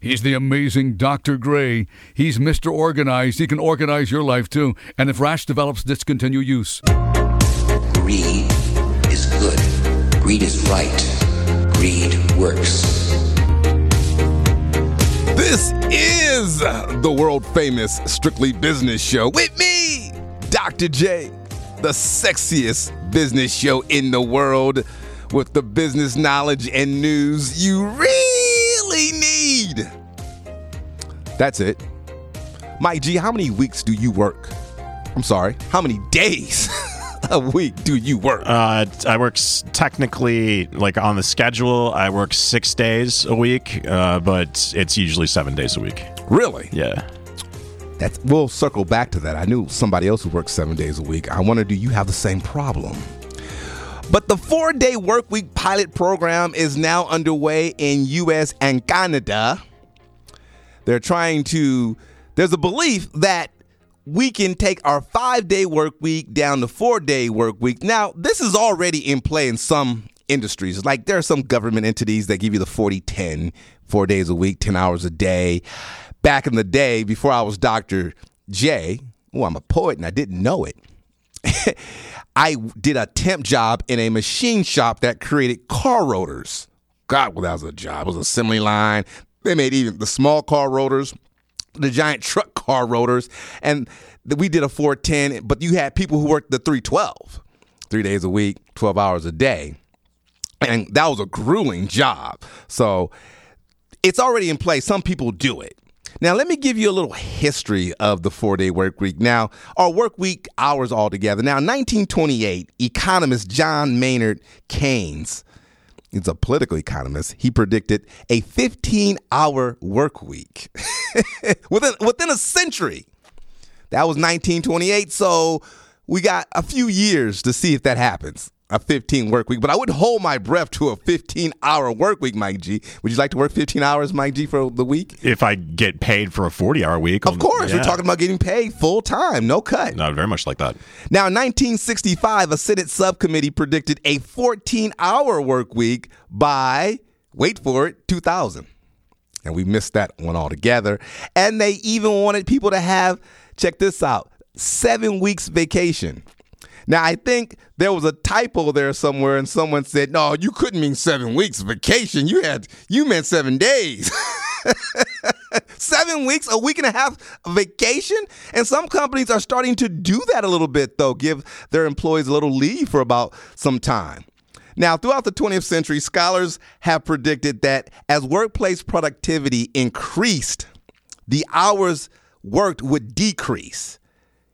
He's the amazing Dr. Gray. He's Mr. Organized. He can organize your life too. And if rash develops, discontinue use. Greed is good. Greed is right. Greed works. This is the world famous Strictly Business Show with me, Dr. J, the sexiest business show in the world with the business knowledge and news you really That's it. Mike G, how many weeks do you work? I'm sorry, how many days a week do you work? Uh, I work s- technically like on the schedule. I work six days a week, uh, but it's usually seven days a week. Really? Yeah. That's we'll circle back to that. I knew somebody else who works seven days a week. I wonder, do you have the same problem? But the four day work week pilot program is now underway in US and Canada. They're trying to, there's a belief that we can take our five day work week down to four day work week. Now, this is already in play in some industries. Like there are some government entities that give you the 40 10, four days a week, 10 hours a day. Back in the day, before I was Dr. J, oh, I'm a poet and I didn't know it. I did a temp job in a machine shop that created car rotors. God, well, that was a job. It was assembly line. They made even the small car rotors, the giant truck car rotors, and we did a 410. But you had people who worked the 312, three days a week, 12 hours a day, and that was a grueling job. So it's already in place. Some people do it. Now, let me give you a little history of the four day work week. Now, our work week hours altogether. Now, in 1928, economist John Maynard Keynes, he's a political economist, he predicted a 15 hour work week within, within a century. That was 1928, so we got a few years to see if that happens. A 15 work week, but I wouldn't hold my breath to a 15 hour work week, Mike G. Would you like to work 15 hours, Mike G, for the week? If I get paid for a 40 hour week, Of course, we're talking about getting paid full time, no cut. Not very much like that. Now, in 1965, a Senate subcommittee predicted a 14 hour work week by, wait for it, 2000. And we missed that one altogether. And they even wanted people to have, check this out, seven weeks vacation. Now, I think there was a typo there somewhere, and someone said, no, you couldn't mean seven weeks vacation. You had, you meant seven days. Seven weeks, a week and a half vacation. And some companies are starting to do that a little bit, though, give their employees a little leave for about some time. Now, throughout the 20th century, scholars have predicted that as workplace productivity increased, the hours worked would decrease.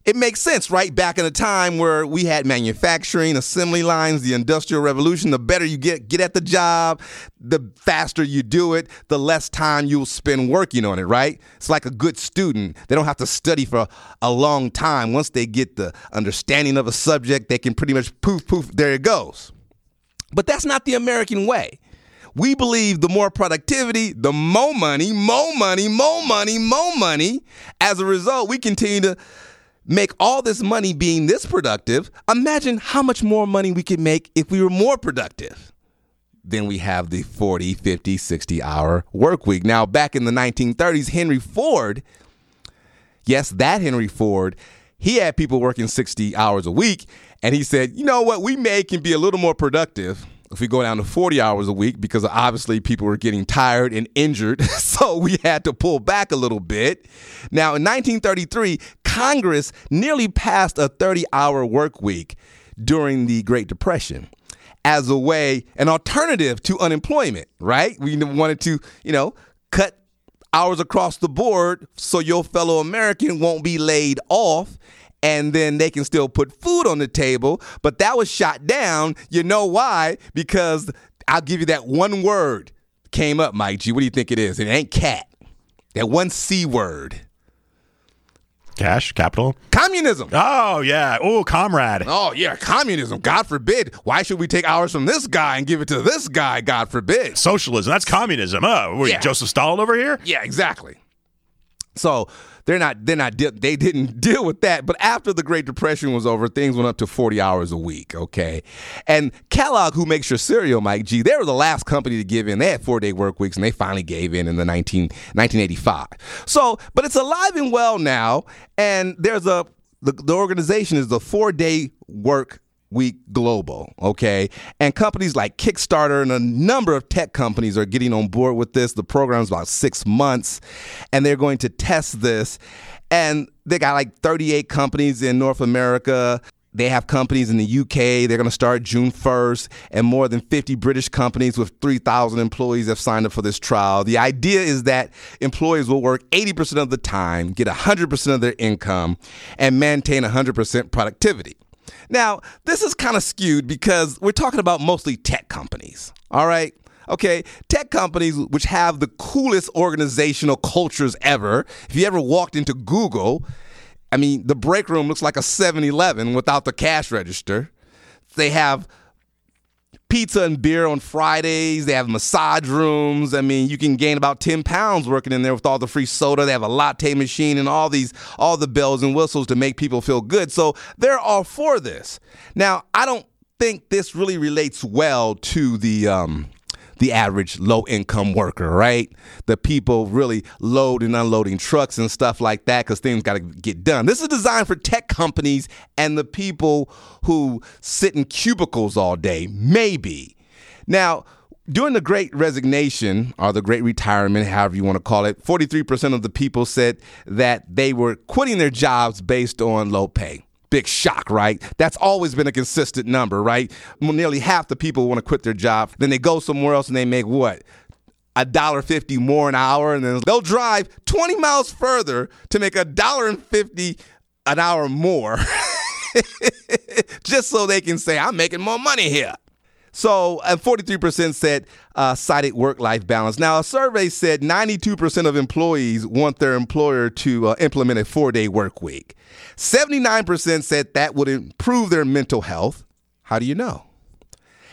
It makes sense, right? Back in a time where we had manufacturing, assembly lines, the industrial revolution, the better you get get at the job, the faster you do it, the less time you'll spend working on it, right? It's like a good student. They don't have to study for a long time. Once they get the understanding of a subject, they can pretty much poof poof, there it goes. But that's not the American way. We believe the more productivity, the more money, more money, more money, more money. As a result, we continue to make all this money being this productive. Imagine how much more money we could make if we were more productive. Then we have the 40, 50, 60 hour work week. Now, back in the 1930s, Henry Ford, yes, that Henry Ford, he had people working 60 hours a week. And he said, you know what, we may can be a little more productive if we go down to 40 hours a week because obviously people were getting tired and injured. so we had to pull back a little bit. Now, in 1933, Congress nearly passed a 30 hour work week during the Great Depression as a way, an alternative to unemployment, right? We wanted to, you know, cut hours across the board so your fellow American won't be laid off and then they can still put food on the table. But that was shot down. You know why? Because I'll give you that one word came up, Mike G. What do you think it is? It ain't cat. That one C word. Cash, capital. Communism. Oh, yeah. Oh, comrade. Oh, yeah, communism. God forbid. Why should we take hours from this guy and give it to this guy? God forbid. Socialism. That's communism. Oh, were you Joseph Stalin over here? Yeah, exactly. So they're not they're not they didn't deal with that. But after the Great Depression was over, things went up to 40 hours a week. Okay, and Kellogg, who makes your cereal, Mike G, they were the last company to give in. They had four day work weeks, and they finally gave in in the 19, 1985. So, but it's alive and well now, and there's a the, the organization is the four day work Week Global, okay? And companies like Kickstarter and a number of tech companies are getting on board with this. The program's about six months, and they're going to test this. And they got like 38 companies in North America. They have companies in the UK. They're going to start June 1st, and more than 50 British companies with 3,000 employees have signed up for this trial. The idea is that employees will work 80% of the time, get 100% of their income, and maintain 100% productivity. Now, this is kind of skewed because we're talking about mostly tech companies, all right? Okay, tech companies which have the coolest organizational cultures ever. If you ever walked into Google, I mean, the break room looks like a 7 Eleven without the cash register. They have pizza and beer on Fridays. They have massage rooms. I mean, you can gain about 10 pounds working in there with all the free soda. They have a latte machine and all these, all the bells and whistles to make people feel good. So they're all for this. Now, I don't think this really relates well to the, um, the average low income worker, right? The people really load and unloading trucks and stuff like that because things got to get done. This is designed for tech companies and the people who sit in cubicles all day, maybe. Now, during the great resignation or the great retirement, however you want to call it, 43% of the people said that they were quitting their jobs based on low pay big shock, right? That's always been a consistent number, right? Nearly half the people want to quit their job. Then they go somewhere else and they make what? A dollar fifty more an hour, and then they'll drive 20 miles further to make a dollar and fifty an hour more. Just so they can say, I'm making more money here. So, and 43% said uh, cited work life balance. Now, a survey said 92% of employees want their employer to uh, implement a four day work week. 79% said that would improve their mental health. How do you know?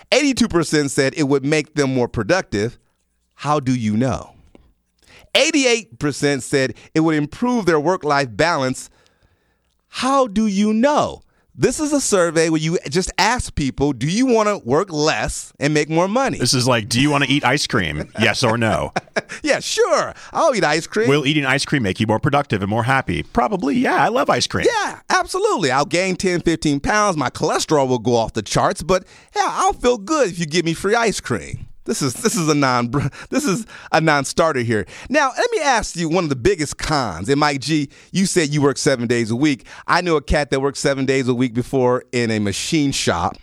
82% said it would make them more productive. How do you know? 88% said it would improve their work life balance. How do you know? This is a survey where you just ask people, do you want to work less and make more money? This is like, do you want to eat ice cream? yes or no? yeah, sure. I'll eat ice cream. Will eating ice cream make you more productive and more happy? Probably. Yeah, I love ice cream. Yeah, absolutely. I'll gain 10, 15 pounds. My cholesterol will go off the charts, but yeah, I'll feel good if you give me free ice cream. This is this is a non this is a non-starter here. Now, let me ask you one of the biggest cons. And Mike G, you said you work seven days a week. I knew a cat that worked seven days a week before in a machine shop,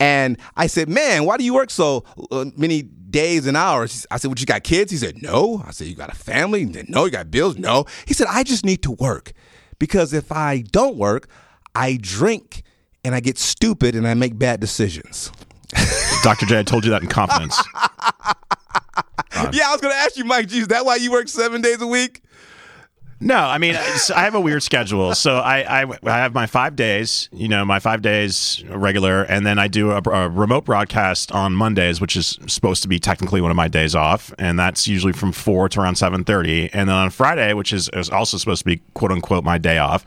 and I said, "Man, why do you work so uh, many days and hours?" I said, "Well, you got kids?" He said, "No." I said, "You got a family?" He said, "No." You got bills? No. He said, "I just need to work because if I don't work, I drink and I get stupid and I make bad decisions." Dr. J, I told you that in confidence. Uh, yeah, I was going to ask you, Mike G, is that why you work seven days a week? No, I mean, I have a weird schedule. So I, I, I, have my five days, you know, my five days regular, and then I do a, a, remote broadcast on Mondays, which is supposed to be technically one of my days off, and that's usually from four to around seven thirty. And then on Friday, which is, is also supposed to be quote unquote my day off,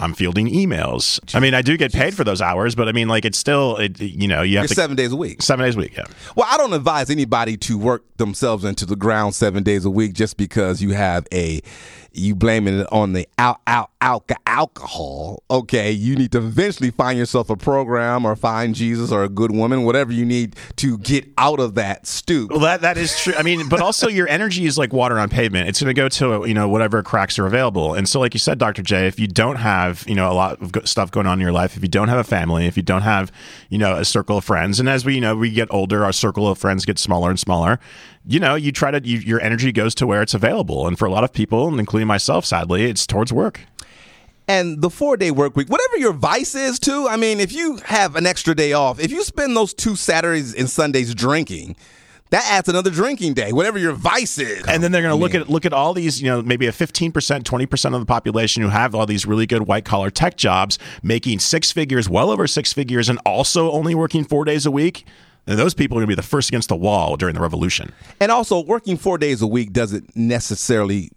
I'm fielding emails. I mean, I do get paid for those hours, but I mean, like, it's still, it, you know, you have You're to seven days a week. Seven days a week, yeah. Well, I don't advise anybody to work themselves into the ground seven days a week just because you have a you blaming it on the al- al- alcohol. Okay, you need to eventually find yourself a program or find Jesus or a good woman, whatever you need to get out of that stoop. Well, that that is true. I mean, but also your energy is like water on pavement. It's going to go to you know whatever cracks are available. And so, like you said, Doctor J, if you don't have you know a lot of stuff going on in your life, if you don't have a family, if you don't have you know a circle of friends, and as we you know we get older, our circle of friends gets smaller and smaller you know, you try to, you, your energy goes to where it's available. And for a lot of people, including myself, sadly, it's towards work. And the four day work week, whatever your vice is, too. I mean, if you have an extra day off, if you spend those two Saturdays and Sundays drinking, that adds another drinking day, whatever your vice is. And then they're going to look at look at all these, you know, maybe a 15%, 20% of the population who have all these really good white collar tech jobs, making six figures, well over six figures, and also only working four days a week. And those people are going to be the first against the wall during the revolution. And also, working four days a week doesn't necessarily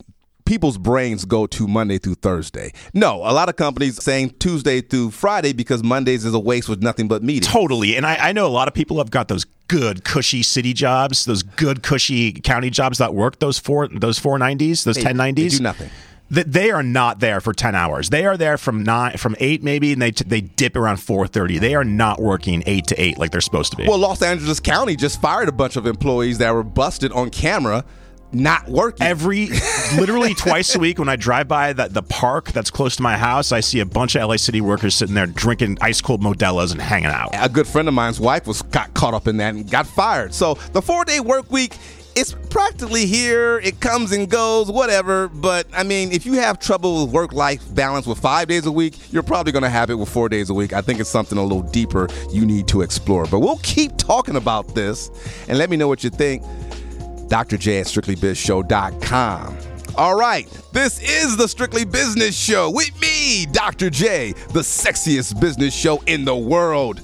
people's brains go to Monday through Thursday. No, a lot of companies saying Tuesday through Friday because Mondays is a waste with nothing but meetings. Totally. And I, I know a lot of people have got those good cushy city jobs, those good cushy county jobs that work those four those four nineties, those ten nineties. do nothing. That they are not there for ten hours. They are there from nine, from eight maybe, and they they dip around four thirty. They are not working eight to eight like they're supposed to be. Well, Los Angeles County just fired a bunch of employees that were busted on camera not working. Every literally twice a week when I drive by the, the park that's close to my house, I see a bunch of LA City workers sitting there drinking ice cold Modelo's and hanging out. a good friend of mine's wife was got caught up in that and got fired. So the four day work week is practically here. It comes and goes, whatever. But I mean, if you have trouble with work life balance with five days a week, you're probably going to have it with four days a week. I think it's something a little deeper you need to explore. But we'll keep talking about this and let me know what you think. Dr. J at strictlybizshow.com. All right, this is the Strictly Business Show with me, Dr. J, the sexiest business show in the world.